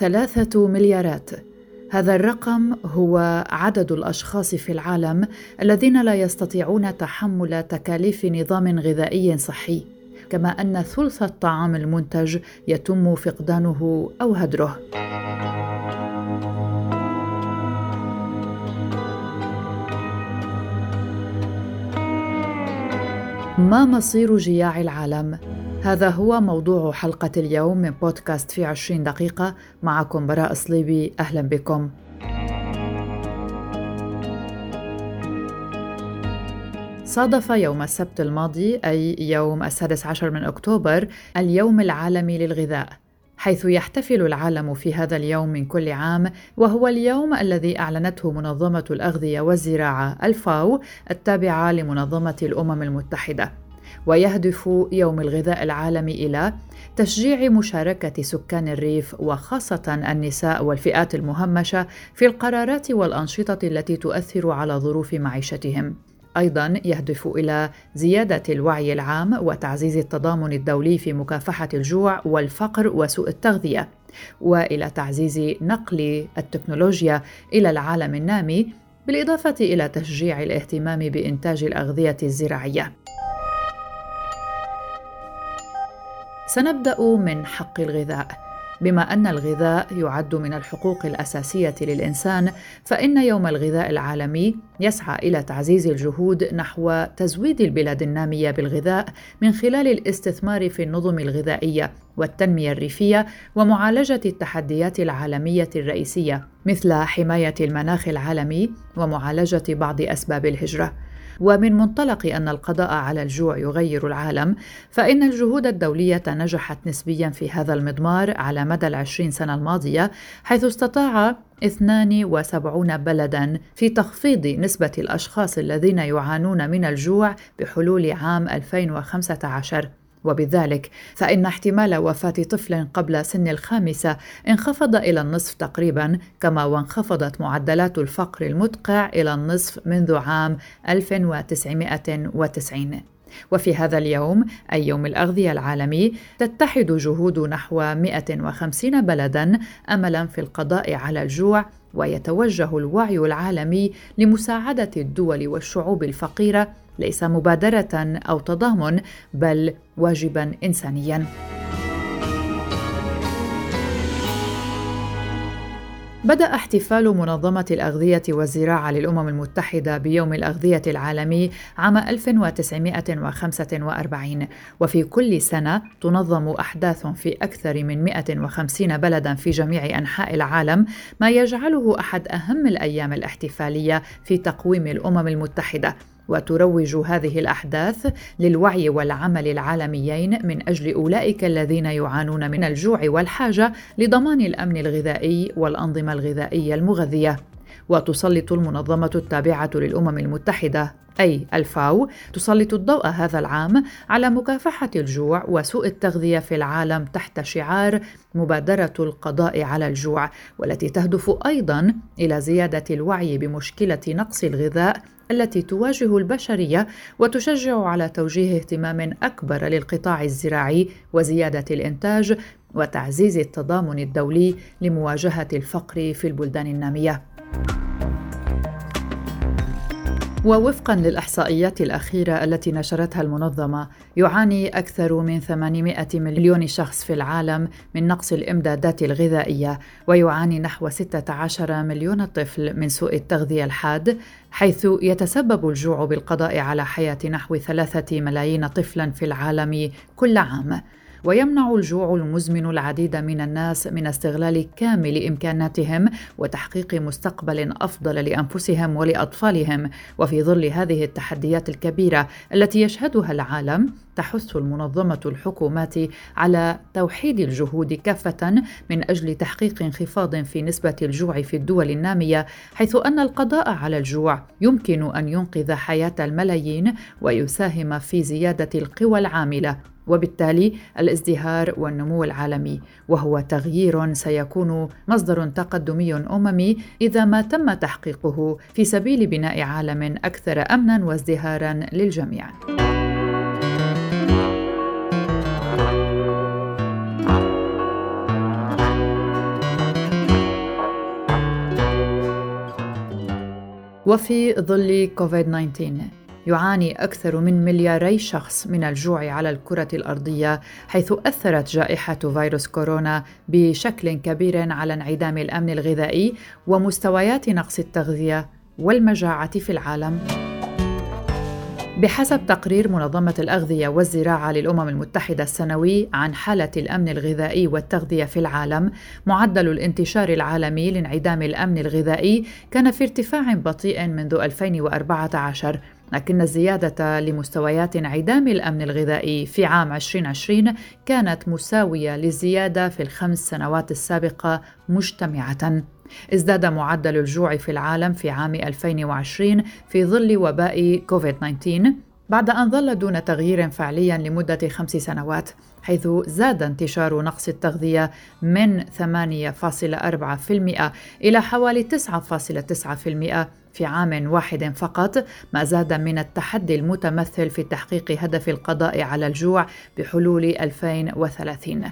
ثلاثة مليارات. هذا الرقم هو عدد الأشخاص في العالم الذين لا يستطيعون تحمل تكاليف نظام غذائي صحي كما أن ثلث الطعام المنتج يتم فقدانه أو هدره. ما مصير جياع العالم؟ هذا هو موضوع حلقة اليوم من بودكاست في عشرين دقيقة. معكم براء صليبي أهلا بكم. صادف يوم السبت الماضي أي يوم السادس عشر من أكتوبر اليوم العالمي للغذاء حيث يحتفل العالم في هذا اليوم من كل عام وهو اليوم الذي أعلنته منظمة الأغذية والزراعة الفاو التابعة لمنظمة الأمم المتحدة. ويهدف يوم الغذاء العالمي إلى تشجيع مشاركة سكان الريف وخاصة النساء والفئات المهمشة في القرارات والأنشطة التي تؤثر على ظروف معيشتهم. أيضا يهدف إلى زيادة الوعي العام وتعزيز التضامن الدولي في مكافحة الجوع والفقر وسوء التغذية وإلى تعزيز نقل التكنولوجيا إلى العالم النامي بالإضافة إلى تشجيع الاهتمام بإنتاج الأغذية الزراعية. سنبدأ من حق الغذاء. بما أن الغذاء يعد من الحقوق الأساسية للإنسان فإن يوم الغذاء العالمي يسعى إلى تعزيز الجهود نحو تزويد البلاد النامية بالغذاء من خلال الاستثمار في النظم الغذائية والتنمية الريفية ومعالجة التحديات العالمية الرئيسية مثل حماية المناخ العالمي ومعالجة بعض أسباب الهجرة. ومن منطلق أن القضاء على الجوع يغير العالم فإن الجهود الدولية نجحت نسبيا في هذا المضمار على مدى العشرين سنة الماضية حيث استطاع 72 بلدا في تخفيض نسبة الأشخاص الذين يعانون من الجوع بحلول عام 2015 وبذلك فإن احتمال وفاة طفل قبل سن الخامسة انخفض إلى النصف تقريبا كما وانخفضت معدلات الفقر المدقع إلى النصف منذ عام 1990 وفي هذا اليوم أي يوم الأغذية العالمي تتحد جهود نحو 150 بلدا أملا في القضاء على الجوع ويتوجه الوعي العالمي لمساعدة الدول والشعوب الفقيرة ليس مبادرة أو تضامن بل واجبا إنسانيا. بدأ احتفال منظمة الأغذية والزراعة للأمم المتحدة بيوم الأغذية العالمي عام 1945 وفي كل سنة تنظم أحداث في أكثر من 150 بلدا في جميع أنحاء العالم ما يجعله أحد أهم الأيام الاحتفالية في تقويم الأمم المتحدة. وتروج هذه الأحداث للوعي والعمل العالميين من أجل أولئك الذين يعانون من الجوع والحاجة لضمان الأمن الغذائي والأنظمة الغذائية المغذية. وتسلط المنظمة التابعة للأمم المتحدة أي الفاو تسلط الضوء هذا العام على مكافحة الجوع وسوء التغذية في العالم تحت شعار مبادرة القضاء على الجوع والتي تهدف أيضا إلى زيادة الوعي بمشكلة نقص الغذاء التي تواجه البشرية وتشجع على توجيه اهتمام أكبر للقطاع الزراعي وزيادة الإنتاج وتعزيز التضامن الدولي لمواجهة الفقر في البلدان النامية. ووفقا للإحصائيات الأخيرة التي نشرتها المنظمة يعاني أكثر من 800 مليون شخص في العالم من نقص الإمدادات الغذائية ويعاني نحو 16 مليون طفل من سوء التغذية الحاد حيث يتسبب الجوع بالقضاء على حياة نحو ثلاثة ملايين طفلا في العالم كل عام. ويمنع الجوع المزمن العديد من الناس من استغلال كامل إمكاناتهم وتحقيق مستقبل أفضل لأنفسهم ولأطفالهم. وفي ظل هذه التحديات الكبيرة التي يشهدها العالم تحث المنظمة الحكومات على توحيد الجهود كافة من أجل تحقيق انخفاض في نسبة الجوع في الدول النامية حيث أن القضاء على الجوع يمكن أن ينقذ حياة الملايين ويساهم في زيادة القوى العاملة. وبالتالي الازدهار والنمو العالمي وهو تغيير سيكون مصدر تقدمي أممي إذا ما تم تحقيقه في سبيل بناء عالم أكثر امنا وازدهارا للجميع. وفي ظل كوفيد 19 يعاني أكثر من ملياري شخص من الجوع على الكرة الأرضية حيث أثرت جائحة فيروس كورونا بشكل كبير على انعدام الأمن الغذائي ومستويات نقص التغذية والمجاعة في العالم. بحسب تقرير منظمة الأغذية والزراعة للأمم المتحدة السنوي عن حالة الأمن الغذائي والتغذية في العالم، معدل الانتشار العالمي لانعدام الأمن الغذائي كان في ارتفاع بطيء منذ 2014 لكن الزيادة لمستويات انعدام الأمن الغذائي في عام 2020 كانت مساوية للزيادة في الخمس سنوات السابقة مجتمعة. ازداد معدل الجوع في العالم في عام 2020 في ظل وباء كوفيد-19 بعد أن ظل دون تغيير فعلي لمدة خمس سنوات حيث زاد انتشار نقص التغذية من 8.4% إلى حوالي 9.9% في عام واحد فقط. ما زاد من التحدي المتمثل في تحقيق هدف القضاء على الجوع بحلول 2030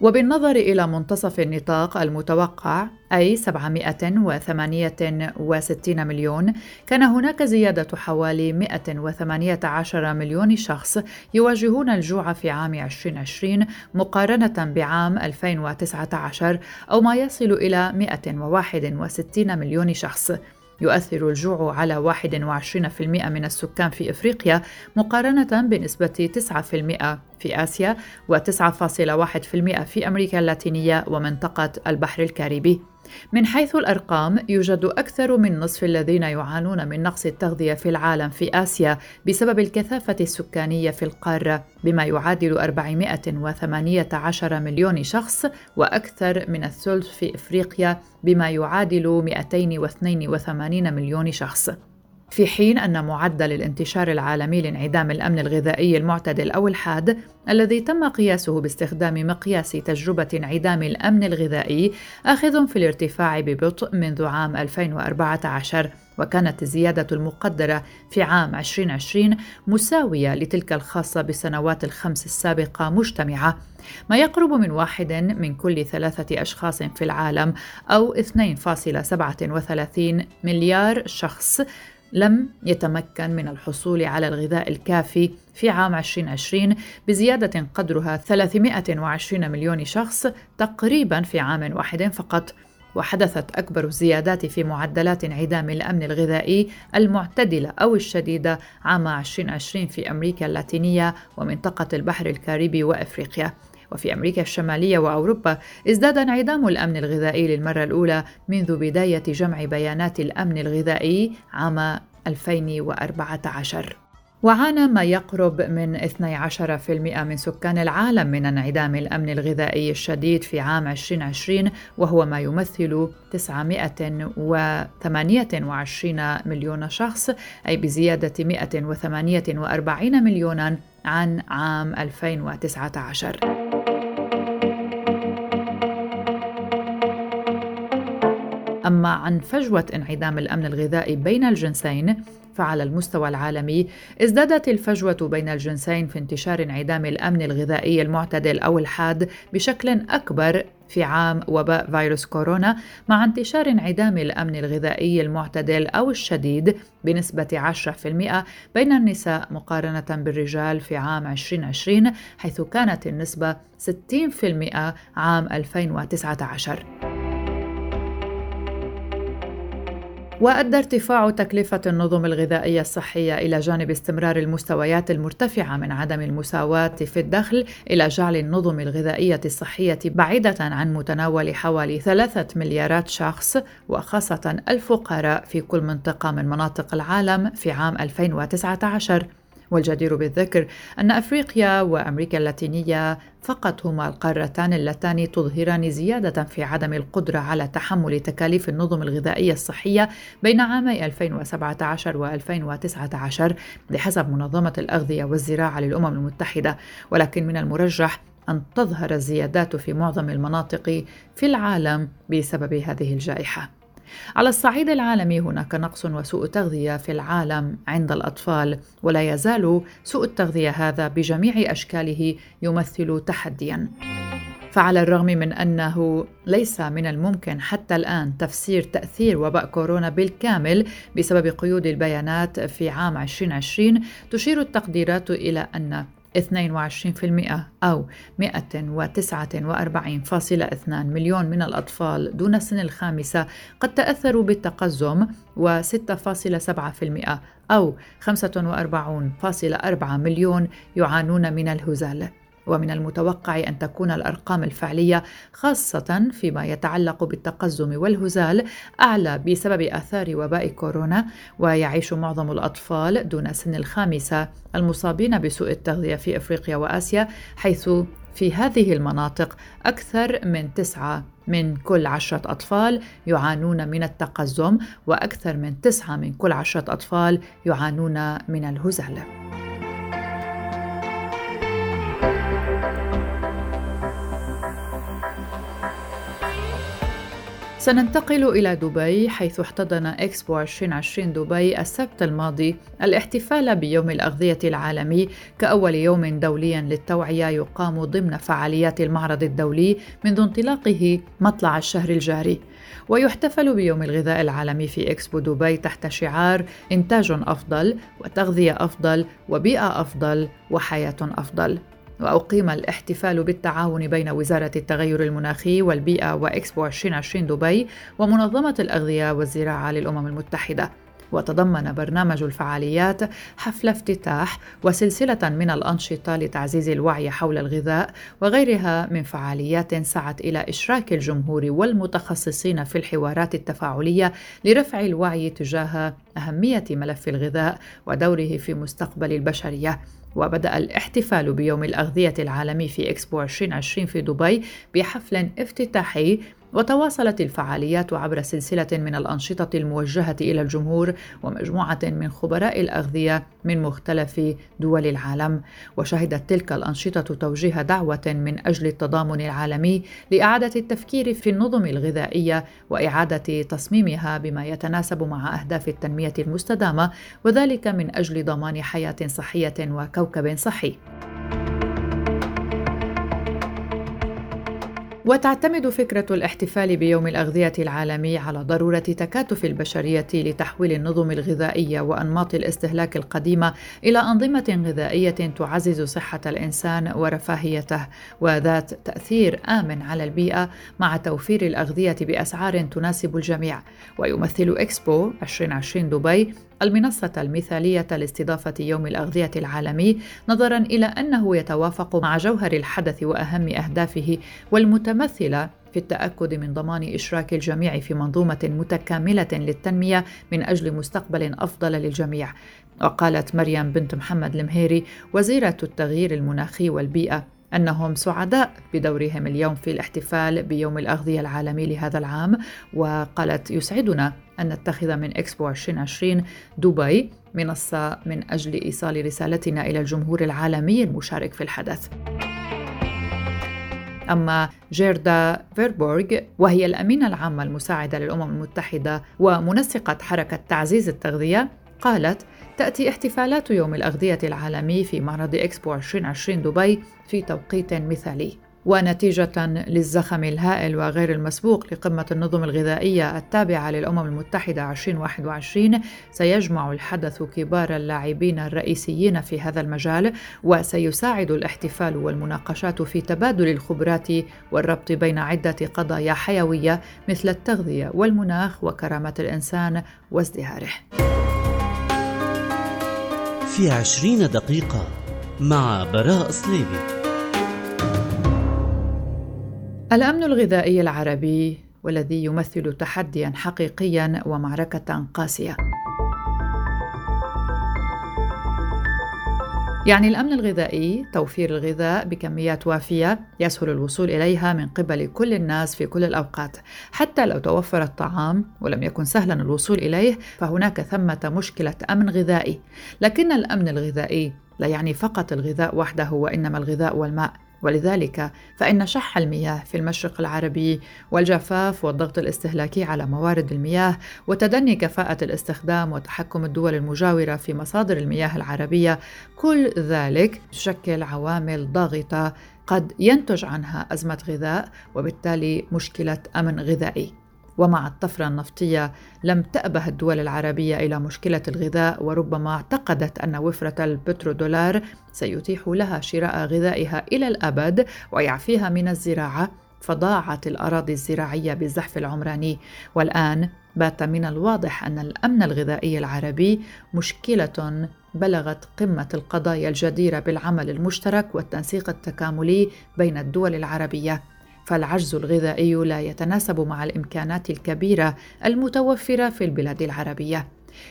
وبالنظر إلى منتصف النطاق المتوقع أي 768 مليون كان هناك زيادة حوالي 118 مليون شخص يواجهون الجوع في عام 2020 مقارنة بعام 2019 أو ما يصل إلى 161 مليون شخص. يؤثر الجوع على 21% من السكان في إفريقيا مقارنة بنسبة 9% في آسيا و9.1% في أمريكا اللاتينية ومنطقة البحر الكاريبي. من حيث الأرقام يوجد أكثر من نصف الذين يعانون من نقص التغذية في العالم في آسيا بسبب الكثافة السكانية في القارة بما يعادل 418 مليون شخص وأكثر من الثلث في إفريقيا بما يعادل 282 مليون شخص. في حين أن معدل الانتشار العالمي لانعدام الأمن الغذائي المعتدل أو الحاد الذي تم قياسه باستخدام مقياس تجربة انعدام الأمن الغذائي آخذ في الارتفاع ببطء منذ عام 2014 وكانت الزيادة المقدرة في عام 2020 مساوية لتلك الخاصة بالسنوات الخمس السابقة مجتمعة. ما يقرب من واحد من كل ثلاثة أشخاص في العالم أو 2.37 مليار شخص لم يتمكن من الحصول على الغذاء الكافي في عام 2020 بزيادة قدرها 320 مليون شخص تقريبا في عام واحد فقط. وحدثت أكبر الزيادات في معدلات انعدام الأمن الغذائي المعتدلة أو الشديدة عام 2020 في أمريكا اللاتينية ومنطقة البحر الكاريبي وأفريقيا. وفي أمريكا الشمالية وأوروبا ازداد انعدام الأمن الغذائي للمرة الأولى منذ بداية جمع بيانات الأمن الغذائي عام 2014 وعانى ما يقرب من 12% من سكان العالم من انعدام الأمن الغذائي الشديد في عام 2020 وهو ما يمثل 928 مليون شخص أي بزيادة 148 مليونا عن عام 2019 أما عن فجوة انعدام الأمن الغذائي بين الجنسين فعلى المستوى العالمي ازدادت الفجوة بين الجنسين في انتشار انعدام الأمن الغذائي المعتدل أو الحاد بشكل أكبر في عام وباء فيروس كورونا مع انتشار انعدام الأمن الغذائي المعتدل أو الشديد بنسبة 10% بين النساء مقارنة بالرجال في عام 2020 حيث كانت النسبة 60% عام 2019 وأدى ارتفاع تكلفة النظم الغذائية الصحية إلى جانب استمرار المستويات المرتفعة من عدم المساواة في الدخل إلى جعل النظم الغذائية الصحية بعيدة عن متناول حوالي ثلاثة مليارات شخص وخاصة الفقراء في كل منطقة من مناطق العالم في عام 2019 والجدير بالذكر أن أفريقيا وأمريكا اللاتينية فقط هما القارتان اللتان تظهران زيادة في عدم القدرة على تحمل تكاليف النظم الغذائية الصحية بين عامي 2017 و 2019 بحسب منظمة الأغذية والزراعة للأمم المتحدة. ولكن من المرجح أن تظهر الزيادات في معظم المناطق في العالم بسبب هذه الجائحة. على الصعيد العالمي هناك نقص وسوء تغذية في العالم عند الأطفال ولا يزال سوء التغذية هذا بجميع أشكاله يمثل تحديا. فعلى الرغم من أنه ليس من الممكن حتى الآن تفسير تأثير وباء كورونا بالكامل بسبب قيود البيانات في عام 2020 تشير التقديرات إلى أن 22% أو 149.2 مليون من الأطفال دون سن الخامسة قد تأثروا بالتقزم و6.7% أو 45.4 مليون يعانون من الهزال. ومن المتوقع أن تكون الأرقام الفعلية خاصة فيما يتعلق بالتقزم والهزال أعلى بسبب آثار وباء كورونا ويعيش معظم الأطفال دون سن الخامسة المصابين بسوء التغذية في أفريقيا وآسيا حيث في هذه المناطق أكثر من تسعة من كل عشرة أطفال يعانون من التقزم وأكثر من تسعة من كل عشرة أطفال يعانون من الهزال. سننتقل إلى دبي حيث احتضن إكسبو 2020 دبي السبت الماضي الاحتفال بيوم الأغذية العالمي كأول يوم دولي للتوعية يقام ضمن فعاليات المعرض الدولي منذ انطلاقه مطلع الشهر الجاري. ويحتفل بيوم الغذاء العالمي في إكسبو دبي تحت شعار إنتاج أفضل وتغذية أفضل وبيئة أفضل وحياة أفضل. وأقيم الاحتفال بالتعاون بين وزارة التغير المناخي والبيئة وإكسبو 2020 دبي ومنظمة الأغذية والزراعة للأمم المتحدة. وتضمن برنامج الفعاليات حفل افتتاح وسلسلة من الأنشطة لتعزيز الوعي حول الغذاء وغيرها من فعاليات سعت إلى إشراك الجمهور والمتخصصين في الحوارات التفاعلية لرفع الوعي تجاه أهمية ملف الغذاء ودوره في مستقبل البشرية. وبدأ الاحتفال بيوم الأغذية العالمي في إكسبو 2020 في دبي بحفل افتتاحي وتواصلت الفعاليات عبر سلسلة من الأنشطة الموجهة إلى الجمهور ومجموعة من خبراء الأغذية من مختلف دول العالم وشهدت تلك الأنشطة توجيه دعوة من أجل التضامن العالمي لإعادة التفكير في النظم الغذائية وإعادة تصميمها بما يتناسب مع أهداف التنمية المستدامة وذلك من أجل ضمان حياة صحية وكوكب صحي. وتعتمد فكرة الاحتفال بيوم الأغذية العالمي على ضرورة تكاتف البشرية لتحويل النظم الغذائية وأنماط الاستهلاك القديمة إلى أنظمة غذائية تعزز صحة الإنسان ورفاهيته وذات تأثير آمن على البيئة مع توفير الأغذية بأسعار تناسب الجميع. ويمثل إكسبو 2020 دبي المنصة المثالية لاستضافة يوم الأغذية العالمي نظرا إلى أنه يتوافق مع جوهر الحدث وأهم أهدافه والمتمثلة في التأكد من ضمان إشراك الجميع في منظومة متكاملة للتنمية من أجل مستقبل أفضل للجميع. وقالت مريم بنت محمد المهيري وزيرة التغيير المناخي والبيئة أنهم سعداء بدورهم اليوم في الاحتفال بيوم الأغذية العالمي لهذا العام وقالت يسعدنا أن نتخذ من إكسبو 2020 دبي منصة من أجل إيصال رسالتنا إلى الجمهور العالمي المشارك في الحدث. أما جيردا فيربورغ وهي الأمينة العامة المساعدة للأمم المتحدة ومنسقة حركة تعزيز التغذية قالت تأتي احتفالات يوم الأغذية العالمي في معرض إكسبو 2020 دبي في توقيت مثالي ونتيجة للزخم الهائل وغير المسبوق لقمة النظم الغذائية التابعة للأمم المتحدة 2021 سيجمع الحدث كبار اللاعبين الرئيسيين في هذا المجال وسيساعد الاحتفال والمناقشات في تبادل الخبرات والربط بين عدة قضايا حيوية مثل التغذية والمناخ وكرامة الإنسان وازدهاره. في عشرين دقيقة مع براء صليبي الأمن الغذائي العربي والذي يمثل تحديا حقيقيا ومعركة قاسية. يعني الأمن الغذائي توفير الغذاء بكميات وافية يسهل الوصول إليها من قبل كل الناس في كل الأوقات. حتى لو توفر الطعام ولم يكن سهلا الوصول إليه فهناك ثمة مشكلة أمن غذائي. لكن الأمن الغذائي لا يعني فقط الغذاء وحده وإنما الغذاء والماء. ولذلك فإن شح المياه في المشرق العربي والجفاف والضغط الاستهلاكي على موارد المياه وتدني كفاءة الاستخدام وتحكم الدول المجاورة في مصادر المياه العربية كل ذلك تشكل عوامل ضاغطة قد ينتج عنها أزمة غذاء وبالتالي مشكلة أمن غذائي. ومع الطفرة النفطية لم تأبه الدول العربية إلى مشكلة الغذاء وربما اعتقدت أن وفرة البترودولار سيتيح لها شراء غذائها إلى الأبد ويعفيها من الزراعة فضاعت الأراضي الزراعية بالزحف العمراني. والآن بات من الواضح أن الأمن الغذائي العربي مشكلة بلغت قمة القضايا الجديرة بالعمل المشترك والتنسيق التكاملي بين الدول العربية. فالعجز الغذائي لا يتناسب مع الإمكانات الكبيرة المتوفرة في البلاد العربية.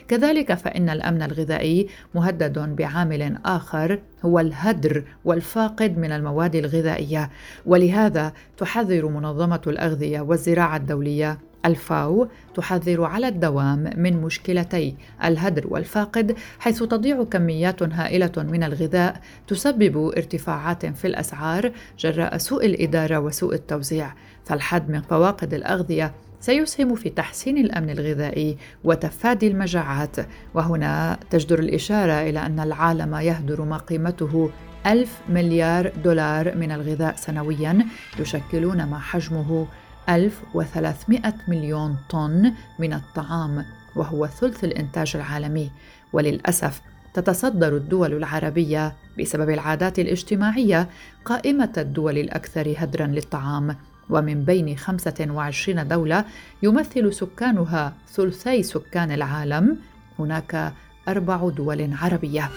كذلك فإن الأمن الغذائي مهدد بعامل آخر هو الهدر والفاقد من المواد الغذائية، ولهذا تحذر منظمة الأغذية والزراعة الدولية الفاو تحذر على الدوام من مشكلتي الهدر والفاقد حيث تضيع كميات هائلة من الغذاء تسبب ارتفاعات في الأسعار جراء سوء الإدارة وسوء التوزيع. فالحد من فواقد الأغذية سيسهم في تحسين الأمن الغذائي وتفادي المجاعات. وهنا تجدر الإشارة إلى أن العالم يهدر ما قيمته ألف مليار دولار من الغذاء سنويا يشكلون ما حجمه 1300 مليون طن من الطعام وهو ثلث الإنتاج العالمي. وللأسف تتصدر الدول العربية بسبب العادات الاجتماعية قائمة الدول الأكثر هدرا للطعام. ومن بين 25 دولة يمثل سكانها ثلثي سكان العالم. هناك أربع دول عربية.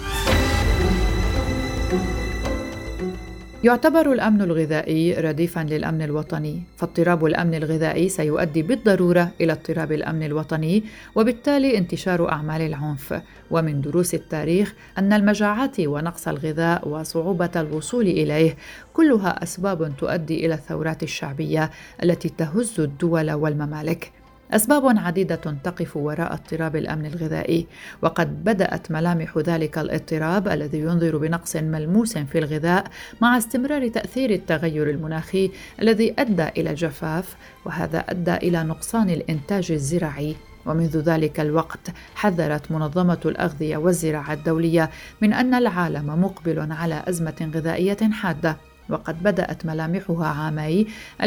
يعتبر الأمن الغذائي رديفا للأمن الوطني فاضطراب الأمن الغذائي سيؤدي بالضرورة إلى اضطراب الأمن الوطني وبالتالي انتشار أعمال العنف. ومن دروس التاريخ أن المجاعات ونقص الغذاء وصعوبة الوصول إليه كلها أسباب تؤدي إلى الثورات الشعبية التي تهز الدول والممالك. أسباب عديدة تقف وراء اضطراب الأمن الغذائي، وقد بدأت ملامح ذلك الاضطراب الذي ينذر بنقص ملموس في الغذاء مع استمرار تأثير التغير المناخي الذي أدى إلى الجفاف، وهذا أدى إلى نقصان الإنتاج الزراعي. ومنذ ذلك الوقت حذرت منظمة الأغذية والزراعة الدولية من أن العالم مقبل على أزمة غذائية حادة وقد بدأت ملامحها عامي 2010-2011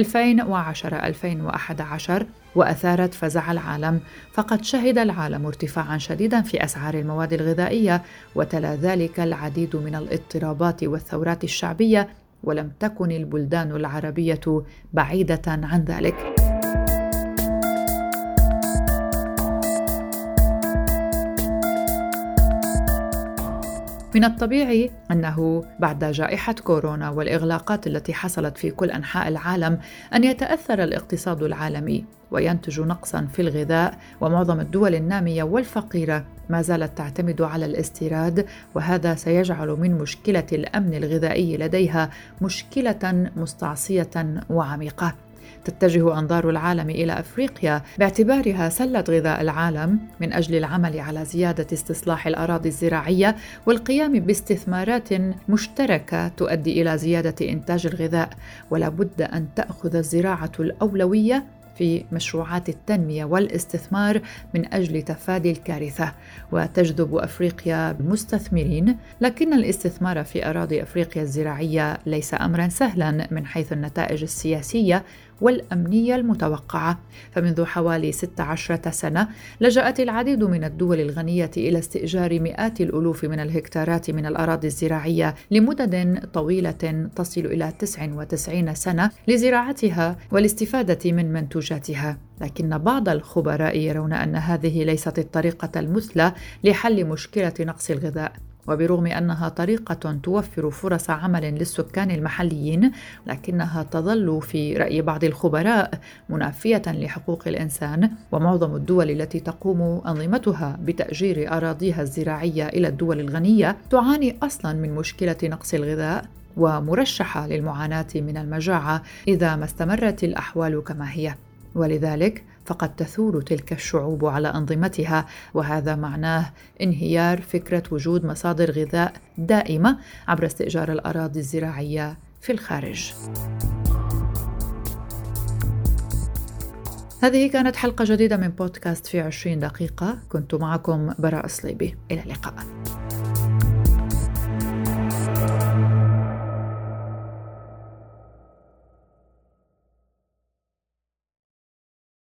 وأثارت فزع العالم. فقد شهد العالم ارتفاعا شديدا في أسعار المواد الغذائية وتلا ذلك العديد من الاضطرابات والثورات الشعبية ولم تكن البلدان العربية بعيدة عن ذلك. من الطبيعي أنه بعد جائحة كورونا والإغلاقات التي حصلت في كل أنحاء العالم أن يتأثر الاقتصاد العالمي وينتج نقصا في الغذاء ومعظم الدول النامية والفقيرة ما زالت تعتمد على الاستيراد وهذا سيجعل من مشكلة الأمن الغذائي لديها مشكلة مستعصية وعميقة. تتجه أنظار العالم إلى أفريقيا باعتبارها سلة غذاء العالم من أجل العمل على زيادة استصلاح الأراضي الزراعية والقيام باستثمارات مشتركة تؤدي إلى زيادة إنتاج الغذاء. ولا بد أن تأخذ الزراعة الأولوية في مشروعات التنمية والاستثمار من أجل تفادي الكارثة. وتجذب أفريقيا المستثمرين لكن الاستثمار في أراضي أفريقيا الزراعية ليس امرا سهلا من حيث النتائج السياسية والأمنية المتوقعة. فمنذ حوالي 16 سنة لجأت العديد من الدول الغنية إلى استئجار مئات الألوف من الهكتارات من الأراضي الزراعية لمدد طويلة تصل إلى 99 سنة لزراعتها والاستفادة من منتوجاتها. لكن بعض الخبراء يرون أن هذه ليست الطريقة المثلى لحل مشكلة نقص الغذاء. وبرغم أنها طريقة توفر فرص عمل للسكان المحليين لكنها تظل في رأي بعض الخبراء منافية لحقوق الإنسان ومعظم الدول التي تقوم أنظمتها بتأجير أراضيها الزراعية إلى الدول الغنية تعاني أصلا من مشكلة نقص الغذاء ومرشحة للمعاناة من المجاعة إذا ما استمرت الأحوال كما هي. ولذلك فقد تثور تلك الشعوب على أنظمتها وهذا معناه انهيار فكرة وجود مصادر غذاء دائمة عبر استئجار الأراضي الزراعية في الخارج. هذه كانت حلقة جديدة من بودكاست في عشرين دقيقة. كنت معكم براء صليبي. إلى اللقاء.